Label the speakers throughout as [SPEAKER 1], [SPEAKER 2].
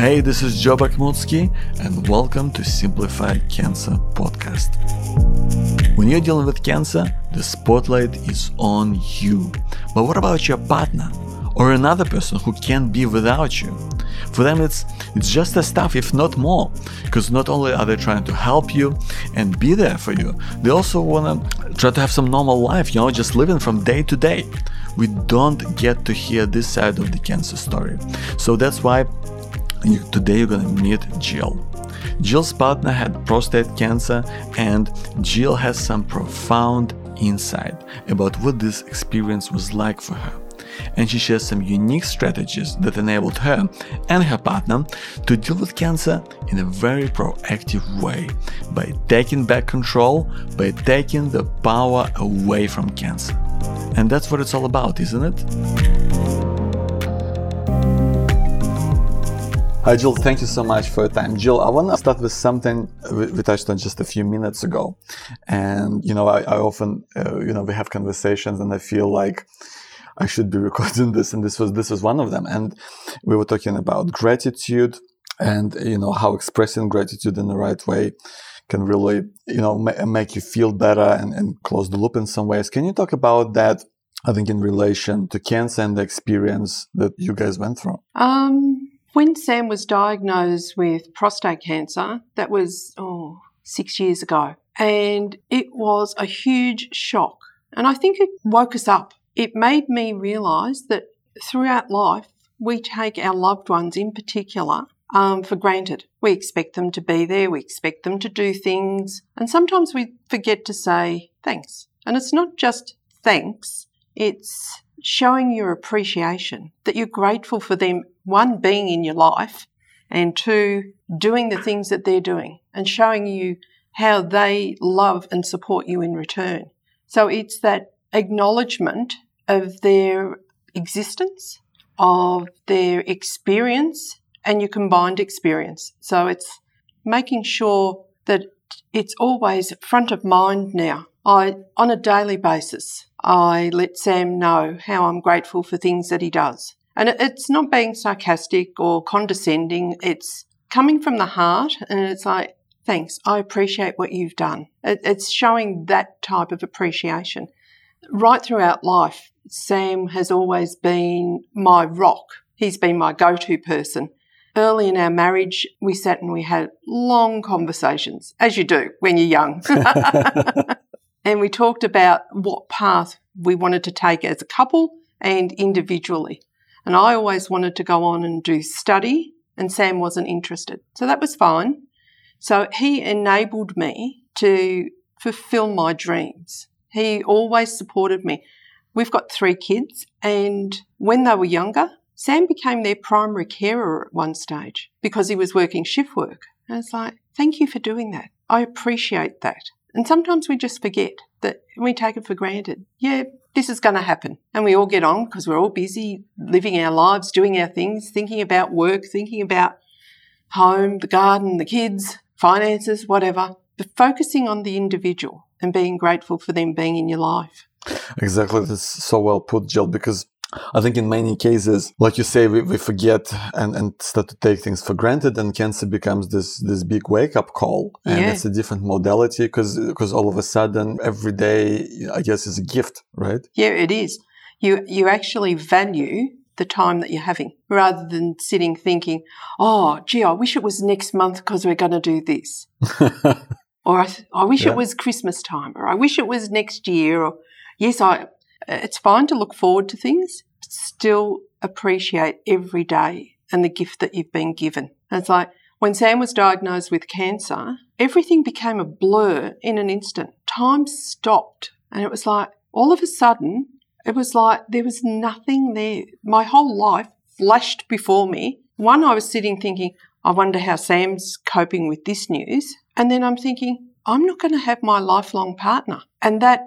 [SPEAKER 1] Hey, this is Joe Bakhmutsky, and welcome to Simplified Cancer Podcast. When you're dealing with cancer, the spotlight is on you. But what about your partner or another person who can't be without you? For them, it's it's just as tough, if not more, because not only are they trying to help you and be there for you, they also wanna try to have some normal life, you know, just living from day to day. We don't get to hear this side of the cancer story, so that's why today you're gonna meet Jill. Jill's partner had prostate cancer, and Jill has some profound insight about what this experience was like for her. And she shares some unique strategies that enabled her and her partner to deal with cancer in a very proactive way by taking back control, by taking the power away from cancer. And that's what it's all about, isn't it? Hi, Jill. Thank you so much for your time. Jill, I want to start with something we touched on just a few minutes ago. And, you know, I, I often, uh, you know, we have conversations and I feel like I should be recording this. And this was, this was one of them. And we were talking about gratitude and, you know, how expressing gratitude in the right way can really, you know, ma- make you feel better and, and close the loop in some ways. Can you talk about that? I think in relation to cancer and the experience that you guys went through.
[SPEAKER 2] Um, when Sam was diagnosed with prostate cancer, that was, oh, six years ago, and it was a huge shock. And I think it woke us up. It made me realise that throughout life, we take our loved ones in particular um, for granted. We expect them to be there, we expect them to do things, and sometimes we forget to say thanks. And it's not just thanks, it's showing your appreciation, that you're grateful for them, one, being in your life, and two, doing the things that they're doing and showing you how they love and support you in return. So it's that acknowledgement of their existence, of their experience, and your combined experience. So it's making sure that it's always front of mind now. I, on a daily basis, I let Sam know how I'm grateful for things that he does. And it's not being sarcastic or condescending. It's coming from the heart and it's like, thanks. I appreciate what you've done. It's showing that type of appreciation. Right throughout life, Sam has always been my rock. He's been my go-to person. Early in our marriage, we sat and we had long conversations, as you do when you're young. and we talked about what path we wanted to take as a couple and individually. And I always wanted to go on and do study, and Sam wasn't interested. So that was fine. So he enabled me to fulfill my dreams. He always supported me. We've got three kids, and when they were younger, Sam became their primary carer at one stage because he was working shift work. And it's like, thank you for doing that. I appreciate that. And sometimes we just forget that we take it for granted. Yeah, this is going to happen. And we all get on because we're all busy living our lives, doing our things, thinking about work, thinking about home, the garden, the kids, finances, whatever. But focusing on the individual and being grateful for them being in your life.
[SPEAKER 1] Exactly. That's so well put, Jill, because I think in many cases, like you say, we, we forget and, and start to take things for granted and cancer becomes this, this big wake up call. And yeah. it's a different modality because, because all of a sudden every day, I guess is a gift, right?
[SPEAKER 2] Yeah, it is. You, you actually value the time that you're having rather than sitting thinking, oh, gee, I wish it was next month because we're going to do this. or I, I wish yeah. it was Christmas time or I wish it was next year or yes, I, it's fine to look forward to things, still appreciate every day and the gift that you've been given. And it's like when Sam was diagnosed with cancer, everything became a blur in an instant. Time stopped. And it was like all of a sudden, it was like there was nothing there. My whole life flashed before me. One, I was sitting thinking, I wonder how Sam's coping with this news. And then I'm thinking, I'm not going to have my lifelong partner. And that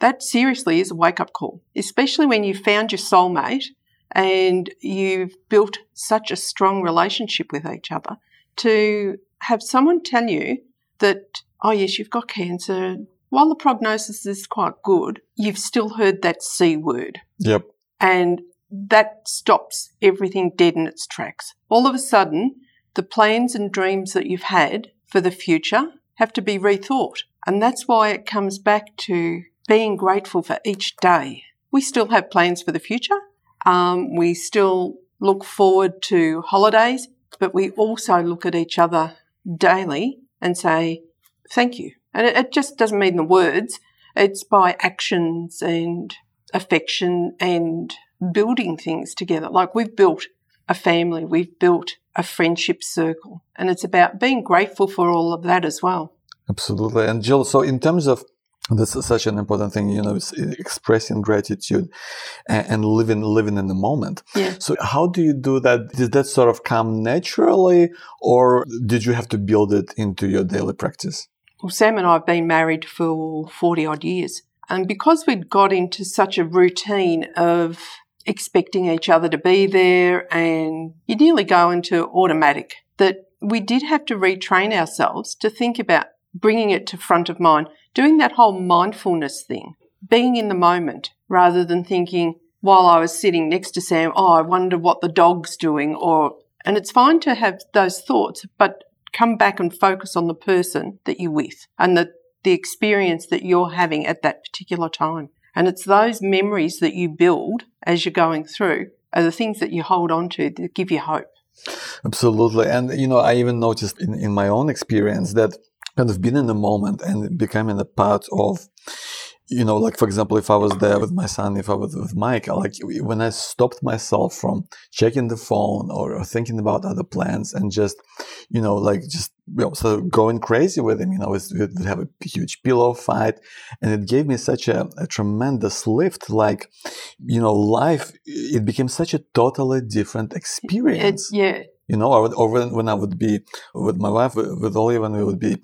[SPEAKER 2] that seriously is a wake up call, especially when you've found your soulmate and you've built such a strong relationship with each other to have someone tell you that, oh, yes, you've got cancer. While the prognosis is quite good, you've still heard that C word.
[SPEAKER 1] Yep.
[SPEAKER 2] And that stops everything dead in its tracks. All of a sudden, the plans and dreams that you've had for the future have to be rethought. And that's why it comes back to being grateful for each day. We still have plans for the future. Um, we still look forward to holidays, but we also look at each other daily and say, thank you. And it, it just doesn't mean the words. It's by actions and affection and building things together. Like we've built a family, we've built a friendship circle, and it's about being grateful for all of that as well.
[SPEAKER 1] Absolutely. And Jill, so in terms of this is such an important thing, you know, expressing gratitude and, and, living living in the moment.
[SPEAKER 2] Yeah.
[SPEAKER 1] So how do you do that? Did that sort of come naturally or did you have to build it into your daily practice?
[SPEAKER 2] Well, Sam and I have been married for 40 odd years. And because we'd got into such a routine of expecting each other to be there and you nearly go into automatic that we did have to retrain ourselves to think about bringing it to front of mind, doing that whole mindfulness thing, being in the moment rather than thinking while I was sitting next to Sam, oh, I wonder what the dog's doing or, and it's fine to have those thoughts, but come back and focus on the person that you're with and the, the experience that you're having at that particular time. And it's those memories that you build as you're going through are the things that you hold on to that give you hope.
[SPEAKER 1] Absolutely. And, you know, I even noticed in, in my own experience that kind of being in the moment and becoming a part of you know, like for example, if I was there with my son, if I was with Mike, like when I stopped myself from checking the phone or, or thinking about other plans and just, you know, like just you know, sort of going crazy with him, you know, we would have a huge pillow fight, and it gave me such a, a tremendous lift. Like, you know, life it became such a totally different experience.
[SPEAKER 2] It, yeah,
[SPEAKER 1] you know, or, or when I would be with my wife, with Ollie, when we would be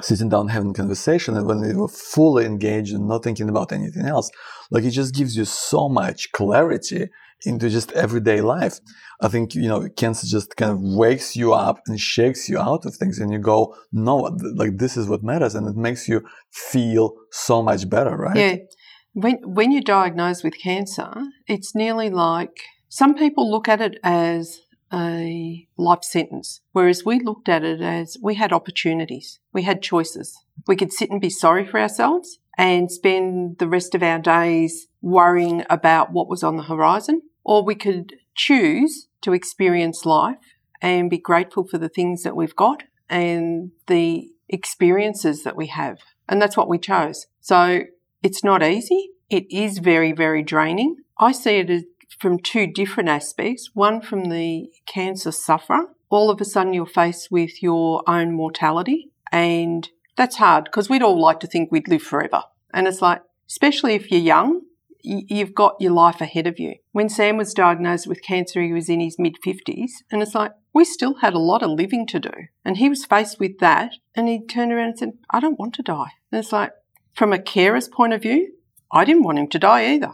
[SPEAKER 1] sitting down having conversation and when we were fully engaged and not thinking about anything else, like it just gives you so much clarity into just everyday life. I think, you know, cancer just kind of wakes you up and shakes you out of things and you go, no, like this is what matters. And it makes you feel so much better, right?
[SPEAKER 2] Yeah. When, when you're diagnosed with cancer, it's nearly like some people look at it as a life sentence, whereas we looked at it as we had opportunities, we had choices. We could sit and be sorry for ourselves and spend the rest of our days worrying about what was on the horizon, or we could choose to experience life and be grateful for the things that we've got and the experiences that we have. And that's what we chose. So it's not easy. It is very, very draining. I see it as from two different aspects. One from the cancer sufferer. All of a sudden you're faced with your own mortality and that's hard because we'd all like to think we'd live forever. And it's like, especially if you're young, you've got your life ahead of you. When Sam was diagnosed with cancer, he was in his mid 50s, and it's like, we still had a lot of living to do. And he was faced with that, and he turned around and said, I don't want to die. And it's like, from a carer's point of view, I didn't want him to die either.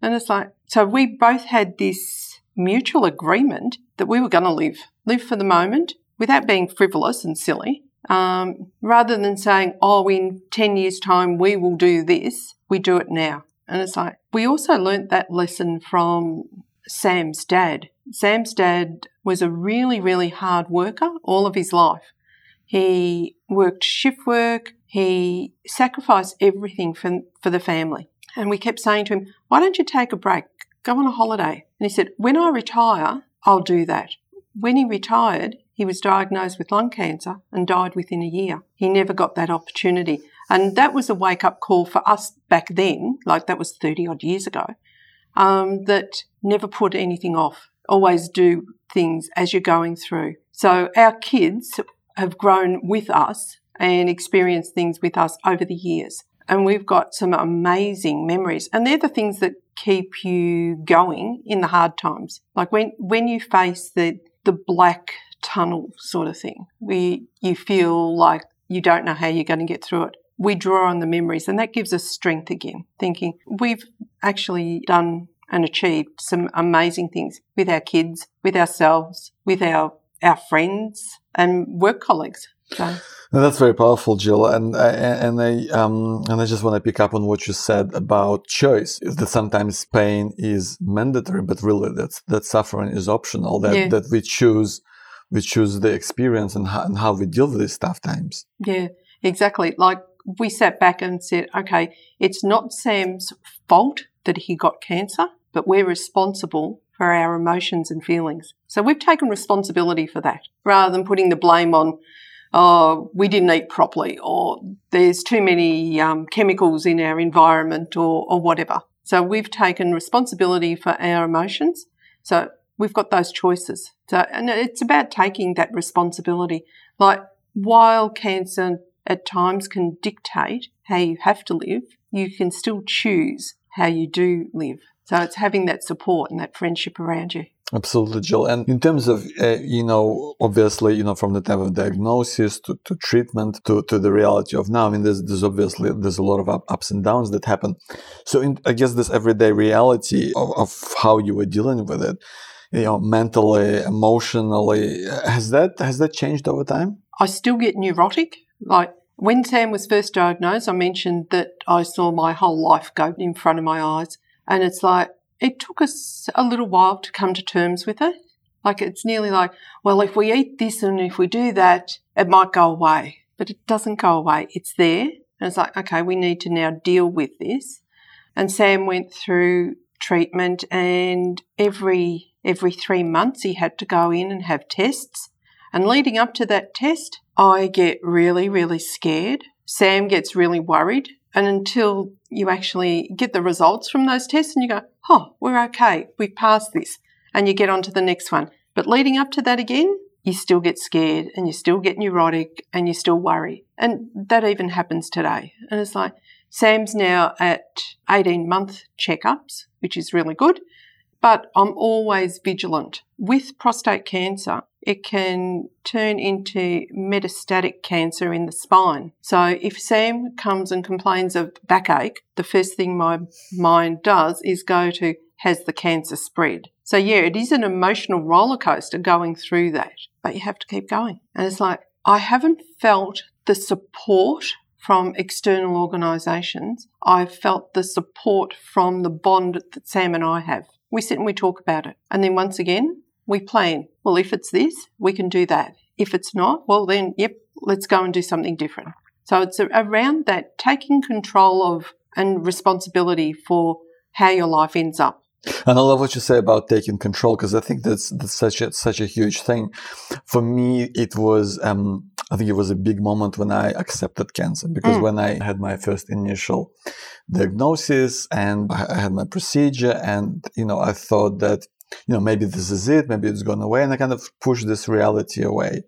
[SPEAKER 2] And it's like, so we both had this mutual agreement that we were going to live, live for the moment without being frivolous and silly. Um, rather than saying, oh, in 10 years' time, we will do this, we do it now. And it's like, we also learnt that lesson from Sam's dad. Sam's dad was a really, really hard worker all of his life. He worked shift work. He sacrificed everything for, for the family. And we kept saying to him, why don't you take a break? Go on a holiday. And he said, when I retire, I'll do that. When he retired, he was diagnosed with lung cancer and died within a year. He never got that opportunity. And that was a wake up call for us back then, like that was 30 odd years ago, um, that never put anything off. Always do things as you're going through. So our kids have grown with us and experienced things with us over the years and we've got some amazing memories. And they're the things that keep you going in the hard times. Like when, when you face the, the black tunnel sort of thing, where you feel like you don't know how you're going to get through it. We draw on the memories and that gives us strength again, thinking we've actually done and achieved some amazing things with our kids, with ourselves, with our, our friends and work colleagues. So.
[SPEAKER 1] That's very powerful, Jill, and and I um and I just want to pick up on what you said about choice. Is that sometimes pain is mandatory, but really that that suffering is optional. That
[SPEAKER 2] yeah.
[SPEAKER 1] that we choose we choose the experience and how, and how we deal with these tough times.
[SPEAKER 2] Yeah, exactly. Like we sat back and said, okay, it's not Sam's fault that he got cancer, but we're responsible for our emotions and feelings. So we've taken responsibility for that rather than putting the blame on, oh, we didn't eat properly or there's too many um, chemicals in our environment or, or whatever. So we've taken responsibility for our emotions. So we've got those choices. So, and it's about taking that responsibility. Like while cancer at times can dictate how you have to live, you can still choose how you do live. So it's having that support and that friendship around you.
[SPEAKER 1] Absolutely, Jill. And in terms of, uh, you know, obviously, you know, from the time of diagnosis to, to treatment to, to the reality of now, I mean, there's, there's obviously, there's a lot of ups and downs that happen. So in, I guess this everyday reality of, of how you were dealing with it, you know, mentally, emotionally, has that, has that changed over time?
[SPEAKER 2] I still get neurotic. Like when Sam was first diagnosed, I mentioned that I saw my whole life go in front of my eyes. And it's like, it took us a little while to come to terms with it. Like it's nearly like, well, if we eat this and if we do that, it might go away. But it doesn't go away. It's there. And it's like, okay, we need to now deal with this. And Sam went through treatment and every, every three months he had to go in and have tests. And leading up to that test, I get really, really scared. Sam gets really worried. And until you actually get the results from those tests and you go, oh, we're okay, we've passed this, and you get on to the next one. But leading up to that again, you still get scared and you still get neurotic and you still worry. And that even happens today. And it's like, Sam's now at 18 month checkups, which is really good, but I'm always vigilant. With prostate cancer, it can turn into metastatic cancer in the spine. So if Sam comes and complains of backache, the first thing my mind does is go to has the cancer spread? So yeah, it is an emotional roller coaster going through that, but you have to keep going. And it's like, I haven't felt the support from external organisations. I've felt the support from the bond that Sam and I have. We sit and we talk about it. And then once again, we plan. Well, if it's this, we can do that. If it's not, well, then, yep, let's go and do something different. So it's around that taking control of and responsibility for how your life ends up.
[SPEAKER 1] And I love what you say about taking control because I think that's that's such a such a huge thing. For me, it was um, I think it was a big moment when I accepted cancer because mm. when I had my first initial diagnosis and I had my procedure, and you know I thought that you know, maybe this is it, maybe it's gone away. And I kind of pushed this reality away.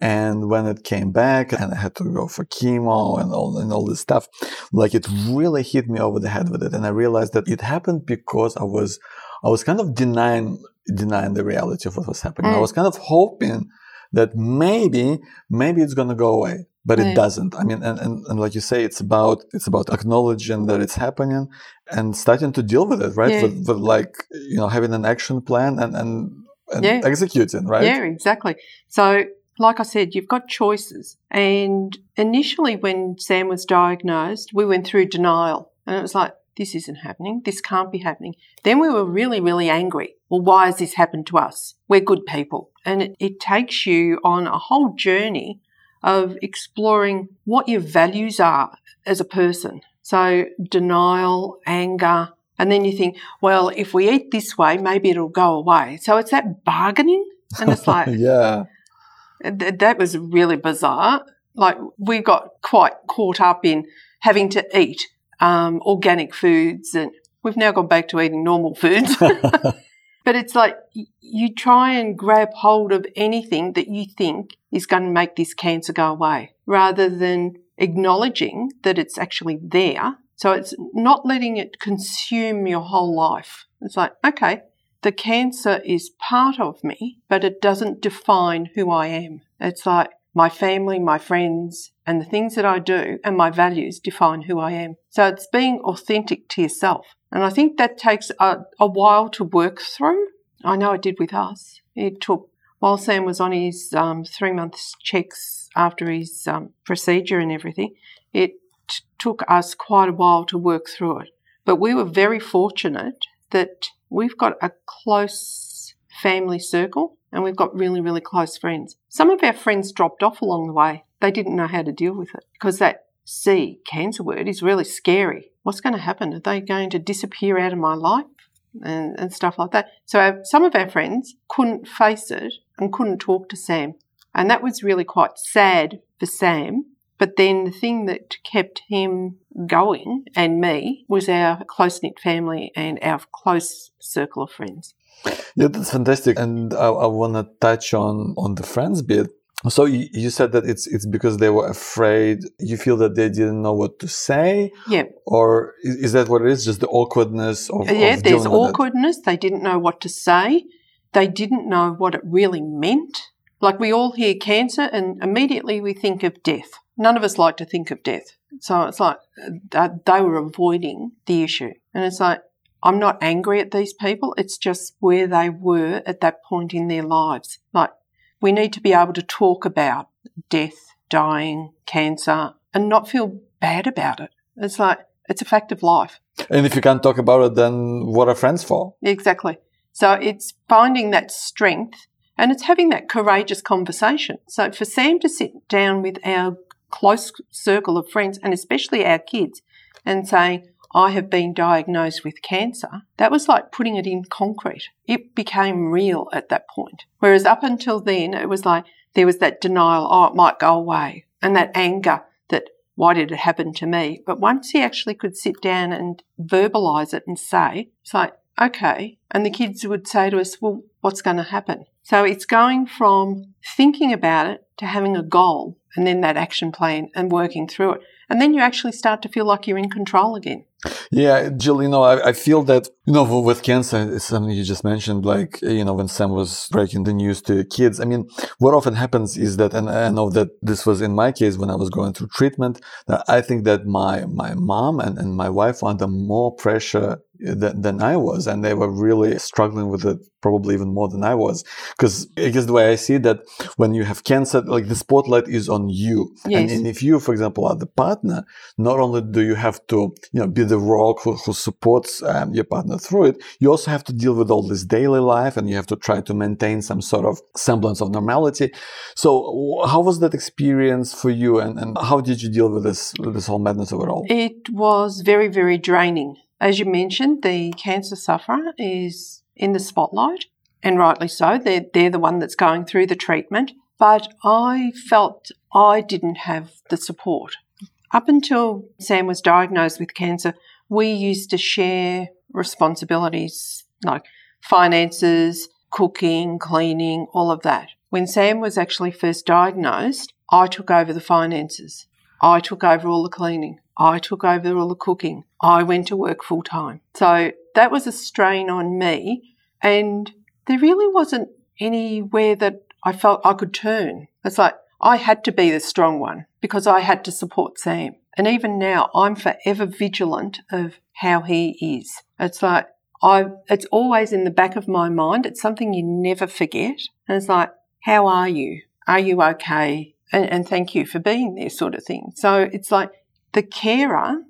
[SPEAKER 1] And when it came back and I had to go for chemo and all, and all this stuff, like it really hit me over the head with it. And I realized that it happened because I was, I was kind of denying, denying the reality of what was happening. Mm. I was kind of hoping that maybe, maybe it's going to go away but it oh, doesn't. I mean and, and, and like you say it's about it's about acknowledging that it's happening and starting to deal with it right? Yeah. with, with, like you know having an action plan and and, and yeah. executing right?
[SPEAKER 2] Yeah exactly. So like i said you've got choices. And initially when sam was diagnosed we went through denial. And it was like this isn't happening. This can't be happening. Then we were really really angry. Well why has this happened to us? We're good people. And it, it takes you on a whole journey of exploring what your values are as a person. So denial, anger, and then you think, well, if we eat this way, maybe it'll go away. So it's that bargaining. And it's like,
[SPEAKER 1] yeah.
[SPEAKER 2] Th- that was really bizarre. Like we got quite caught up in having to eat um, organic foods and we've now gone back to eating normal foods. But it's like you try and grab hold of anything that you think is going to make this cancer go away rather than acknowledging that it's actually there. So it's not letting it consume your whole life. It's like, okay, the cancer is part of me, but it doesn't define who I am. It's like my family, my friends, and the things that I do and my values define who I am. So it's being authentic to yourself. And I think that takes a, a while to work through. I know it did with us. It took, while Sam was on his um, three months checks after his um, procedure and everything, it t- took us quite a while to work through it. But we were very fortunate that we've got a close family circle and we've got really, really close friends. Some of our friends dropped off along the way. They didn't know how to deal with it because that C, cancer word, is really scary. What's going to happen? Are they going to disappear out of my life? And, and stuff like that. So our, some of our friends couldn't face it and couldn't talk to Sam. And that was really quite sad for Sam. But then the thing that kept him going and me was our close knit family and our close circle of friends.
[SPEAKER 1] Yeah, that's fantastic. And I, I want to touch on on the friends bit. So you, you, said that it's it's because they were afraid. You feel that they didn't know what to say.
[SPEAKER 2] Yeah.
[SPEAKER 1] Or is, is that what it is? Just the awkwardness of
[SPEAKER 2] yeah.
[SPEAKER 1] Of
[SPEAKER 2] there's awkwardness. It? They didn't know what to say. They didn't know what it really meant. Like we all hear cancer, and immediately we think of death. None of us like to think of death. So it's like uh, they were avoiding the issue, and it's like I'm not angry at these people. It's just where they were at that point in their lives. Like, we need to be able to talk about death, dying, cancer, and not feel bad about it. It's like, it's a fact of life.
[SPEAKER 1] And if you can't talk about it, then what are friends for?
[SPEAKER 2] Exactly. So it's finding that strength and it's having that courageous conversation. So for Sam to sit down with our close circle of friends and especially our kids and saying, I have been diagnosed with cancer, that was like putting it in concrete. It became real at that point. Whereas up until then, it was like there was that denial, oh, it might go away, and that anger that why did it happen to me? But once he actually could sit down and verbalize it and say, it's like, okay. And the kids would say to us, well, what's going to happen? So it's going from thinking about it to having a goal and then that action plan and working through it. And then you actually start to feel like you're in control again.
[SPEAKER 1] Yeah, Jill, you know, I, I, feel that, you know, with cancer, it's something you just mentioned, like, you know, when Sam was breaking the news to kids. I mean, what often happens is that, and I know that this was in my case when I was going through treatment, that I think that my, my mom and, and my wife were under more pressure than, than I was. And they were really struggling with it, probably even more than I was. Because I guess the way I see that when you have cancer, like the spotlight is on you.
[SPEAKER 2] Yes.
[SPEAKER 1] And, and if you, for example, are the partner, not only do you have to, you know, be the rock who, who supports um, your partner through it, you also have to deal with all this daily life and you have to try to maintain some sort of semblance of normality. So how was that experience for you and, and how did you deal with this, with this whole madness overall?
[SPEAKER 2] It was very, very draining as you mentioned, the cancer sufferer is in the spotlight, and rightly so. They're, they're the one that's going through the treatment. But I felt I didn't have the support. Up until Sam was diagnosed with cancer, we used to share responsibilities like finances, cooking, cleaning, all of that. When Sam was actually first diagnosed, I took over the finances. I took over all the cleaning. I took over all the cooking. I went to work full time. So that was a strain on me. And there really wasn't anywhere that I felt I could turn. It's like I had to be the strong one because I had to support Sam. And even now, I'm forever vigilant of how he is. It's like I, it's always in the back of my mind. It's something you never forget. And it's like, how are you? Are you okay? And, and thank you for being there, sort of thing. So it's like the carer,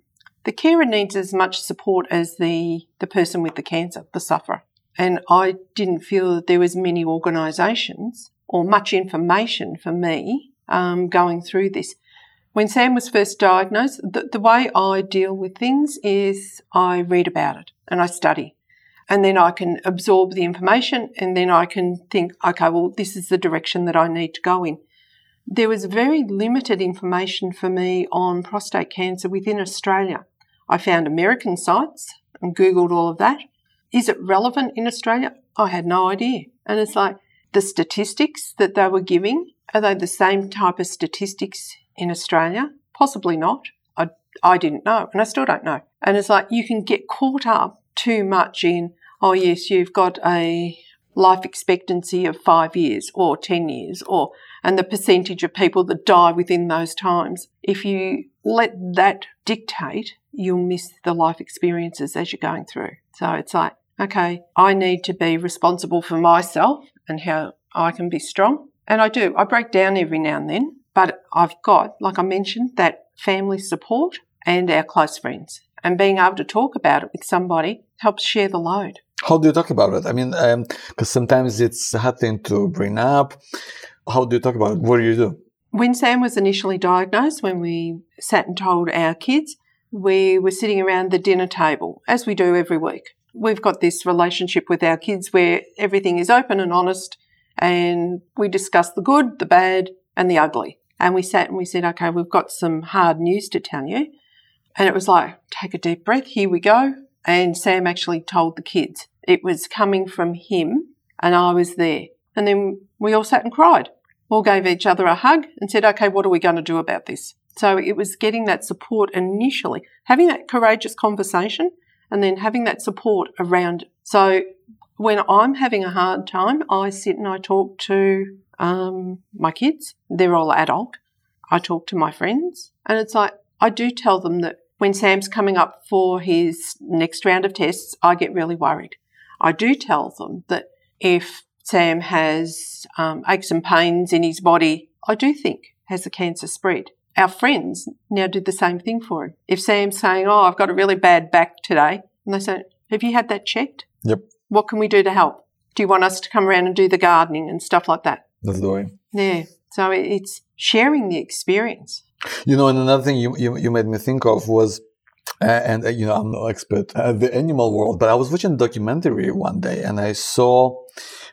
[SPEAKER 2] the carer needs as much support as the, the person with the cancer, the sufferer. And I didn't feel that there was many organisations or much information for me um, going through this. When Sam was first diagnosed, the, the way I deal with things is I read about it and I study. And then I can absorb the information and then I can think, okay, well, this is the direction that I need to go in. There was very limited information for me on prostate cancer within Australia. I found American sites and Googled all of that. Is it relevant in Australia? I had no idea. And it's like the statistics that they were giving, are they the same type of statistics in Australia? Possibly not. I, I didn't know, and I still don't know. And it's like you can get caught up too much in, oh, yes, you've got a life expectancy of five years or 10 years or and the percentage of people that die within those times. If you let that dictate, you'll miss the life experiences as you're going through. So it's like, okay, I need to be responsible for myself and how I can be strong. And I do. I break down every now and then, but I've got, like I mentioned, that family support and our close friends. And being able to talk about it with somebody helps share the load.
[SPEAKER 1] How do you talk about it? I mean, because um, sometimes it's a hard thing to bring up. How do you talk about it? What do you do?
[SPEAKER 2] When Sam was initially diagnosed, when we sat and told our kids, we were sitting around the dinner table, as we do every week. We've got this relationship with our kids where everything is open and honest, and we discuss the good, the bad, and the ugly. And we sat and we said, okay, we've got some hard news to tell you. And it was like, take a deep breath, here we go. And Sam actually told the kids it was coming from him, and I was there. And then we all sat and cried all gave each other a hug and said, okay, what are we going to do about this? So it was getting that support initially, having that courageous conversation and then having that support around. So when I'm having a hard time, I sit and I talk to um, my kids. They're all adult. I talk to my friends and it's like, I do tell them that when Sam's coming up for his next round of tests, I get really worried. I do tell them that if Sam has um, aches and pains in his body, I do think has the cancer spread. Our friends now do the same thing for him. If Sam's saying, Oh, I've got a really bad back today, and they say, Have you had that checked?
[SPEAKER 1] Yep.
[SPEAKER 2] What can we do to help? Do you want us to come around and do the gardening and stuff like that?
[SPEAKER 1] That's the way.
[SPEAKER 2] Yeah. So it's sharing the experience.
[SPEAKER 1] You know, and another thing you, you, you made me think of was uh, and uh, you know I'm no expert at the animal world, but I was watching a documentary one day and I saw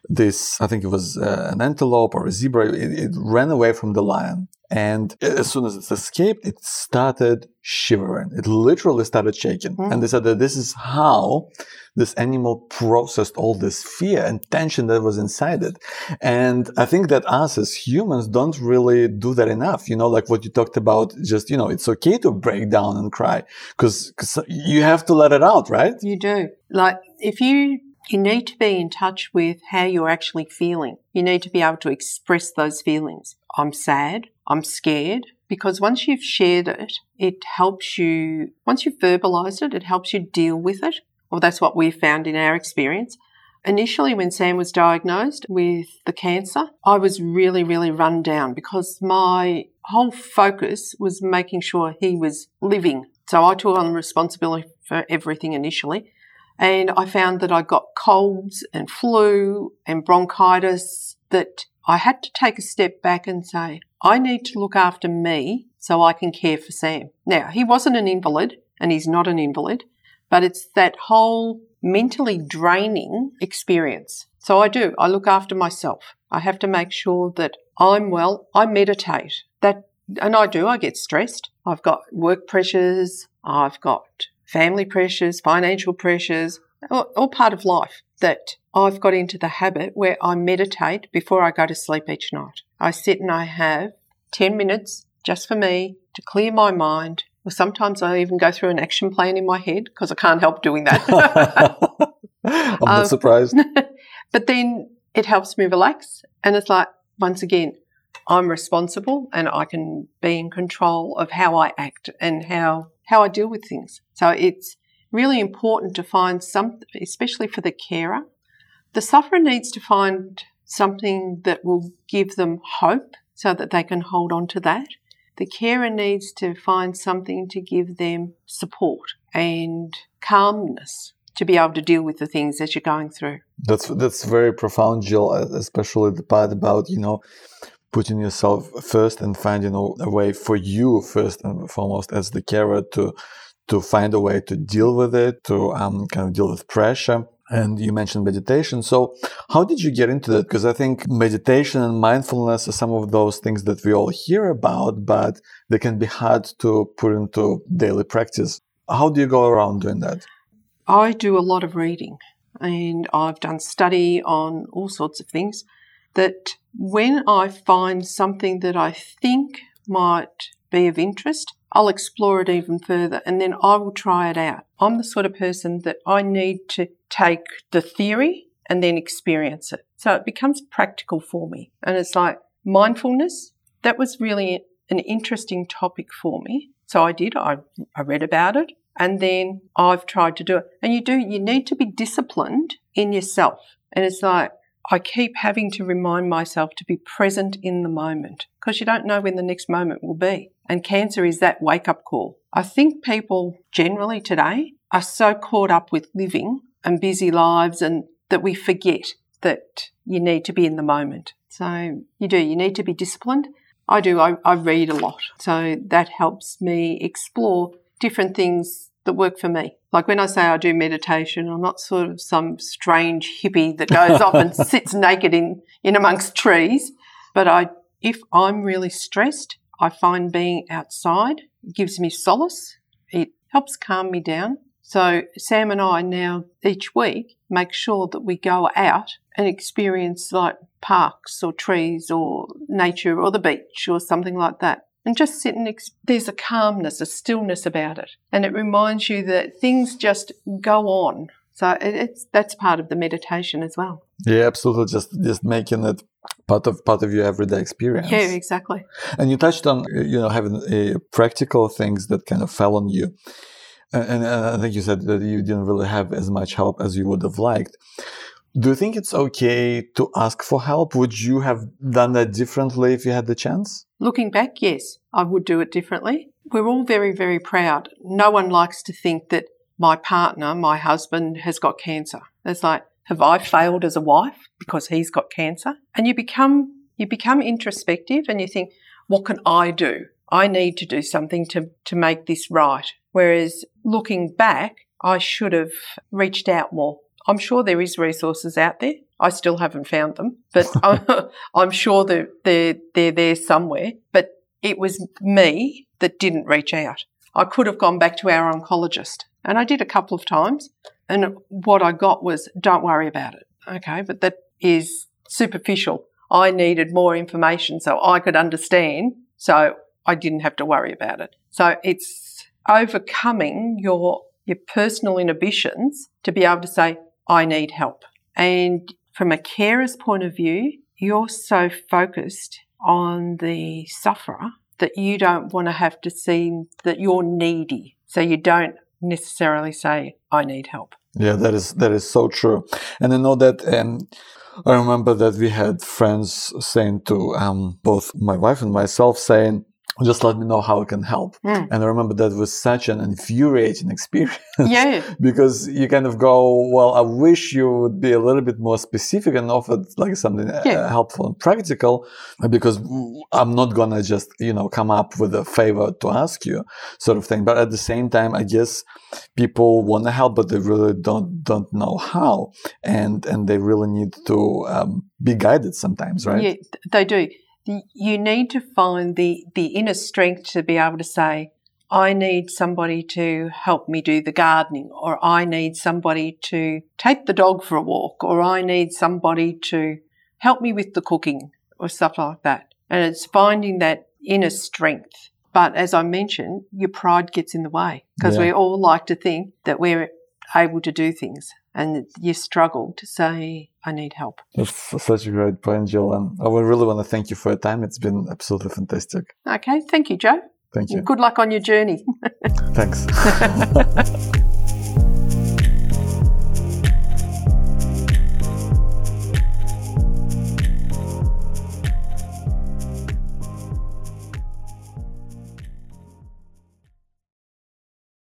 [SPEAKER 1] this, I think it was uh, an antelope or a zebra, it, it, ran away from the lion. And as soon as it escaped, it started shivering. It literally started shaking. Mm. And they said that this is how this animal processed all this fear and tension that was inside it. And I think that us as humans don't really do that enough. You know, like what you talked about, just, you know, it's okay to break down and cry because you have to let it out, right?
[SPEAKER 2] You do. Like if you you need to be in touch with how you're actually feeling. You need to be able to express those feelings. I'm sad. I'm scared. Because once you've shared it, it helps you, once you've verbalized it, it helps you deal with it. Well, that's what we've found in our experience. Initially, when Sam was diagnosed with the cancer, I was really, really run down because my whole focus was making sure he was living. So I took on responsibility for everything initially. And I found that I got colds and flu and bronchitis that I had to take a step back and say, I need to look after me so I can care for Sam. Now, he wasn't an invalid and he's not an invalid, but it's that whole mentally draining experience. So I do. I look after myself. I have to make sure that I'm well. I meditate. That and I do. I get stressed. I've got work pressures. I've got family pressures, financial pressures, all, part of life that I've got into the habit where I meditate before I go to sleep each night. I sit and I have 10 minutes just for me to clear my mind. Or sometimes I even go through an action plan in my head because I can't help doing that.
[SPEAKER 1] I'm not um, surprised.
[SPEAKER 2] but then it helps me relax. And it's like, once again, I'm responsible and I can be in control of how I act and how how I deal with things. So it's really important to find some, especially for the carer. The sufferer needs to find something that will give them hope so that they can hold on to that. The carer needs to find something to give them support and calmness to be able to deal with the things that you're going through.
[SPEAKER 1] That's that's very profound, Jill. Uh, especially the part about you know putting yourself first and finding a way for you first and foremost as the carer to to find a way to deal with it, to um, kind of deal with pressure. And you mentioned meditation. So, how did you get into that? Because I think meditation and mindfulness are some of those things that we all hear about, but they can be hard to put into daily practice. How do you go around doing that?
[SPEAKER 2] I do a lot of reading and I've done study on all sorts of things that when I find something that I think might be of interest, I'll explore it even further and then I will try it out. I'm the sort of person that I need to take the theory and then experience it. So it becomes practical for me. And it's like mindfulness, that was really an interesting topic for me. So I did, I, I read about it and then I've tried to do it. And you do, you need to be disciplined in yourself. And it's like, I keep having to remind myself to be present in the moment because you don't know when the next moment will be. And cancer is that wake up call. I think people generally today are so caught up with living and busy lives and that we forget that you need to be in the moment. So you do, you need to be disciplined. I do, I, I read a lot. So that helps me explore different things that work for me. Like when I say I do meditation, I'm not sort of some strange hippie that goes off and sits naked in, in amongst trees. But I, if I'm really stressed, I find being outside gives me solace. It helps calm me down. So Sam and I now each week make sure that we go out and experience like parks or trees or nature or the beach or something like that. And just sit and ex- there's a calmness, a stillness about it. And it reminds you that things just go on. So it's that's part of the meditation as well.
[SPEAKER 1] Yeah, absolutely. Just just making it part of part of your everyday experience.
[SPEAKER 2] Yeah, exactly.
[SPEAKER 1] And you touched on you know having uh, practical things that kind of fell on you. And, and I think you said that you didn't really have as much help as you would have liked. Do you think it's okay to ask for help? Would you have done that differently if you had the chance?
[SPEAKER 2] Looking back, yes, I would do it differently. We're all very, very proud. No one likes to think that my partner, my husband, has got cancer. It's like, have I failed as a wife because he's got cancer? And you become you become introspective and you think, what can I do? I need to do something to, to make this right. Whereas looking back, I should have reached out more. I'm sure there is resources out there. I still haven't found them, but I'm sure that they're, they're there somewhere. But it was me that didn't reach out. I could have gone back to our oncologist and I did a couple of times. And what I got was, don't worry about it. Okay. But that is superficial. I needed more information so I could understand. So I didn't have to worry about it. So it's overcoming your, your personal inhibitions to be able to say, I need help. And from a carer's point of view, you're so focused on the sufferer that you don't want to have to seem that you're needy. So you don't necessarily say, I need help.
[SPEAKER 1] Yeah, that is that is so true. And I know that um, I remember that we had friends saying to um, both my wife and myself saying, just let me know how I can help. Mm. And I remember that was such an infuriating experience.
[SPEAKER 2] Yeah.
[SPEAKER 1] because you kind of go, well, I wish you would be a little bit more specific and offer like something uh, yeah. uh, helpful and practical because I'm not going to just, you know, come up with a favor to ask you sort of thing. But at the same time, I guess people want to help, but they really don't, don't know how. And, and they really need to um, be guided sometimes, right?
[SPEAKER 2] Yeah, they do you need to find the, the inner strength to be able to say, I need somebody to help me do the gardening, or I need somebody to take the dog for a walk, or I need somebody to help me with the cooking, or stuff like that. And it's finding that inner strength. But as I mentioned, your pride gets in the way because yeah. we all like to think that we're able to do things and you struggle to say, I need help.
[SPEAKER 1] That's such a great point, Jill. And I would really want to thank you for your time. It's been absolutely fantastic.
[SPEAKER 2] Okay. Thank you, Joe.
[SPEAKER 1] Thank you.
[SPEAKER 2] Good luck on your journey.
[SPEAKER 1] Thanks.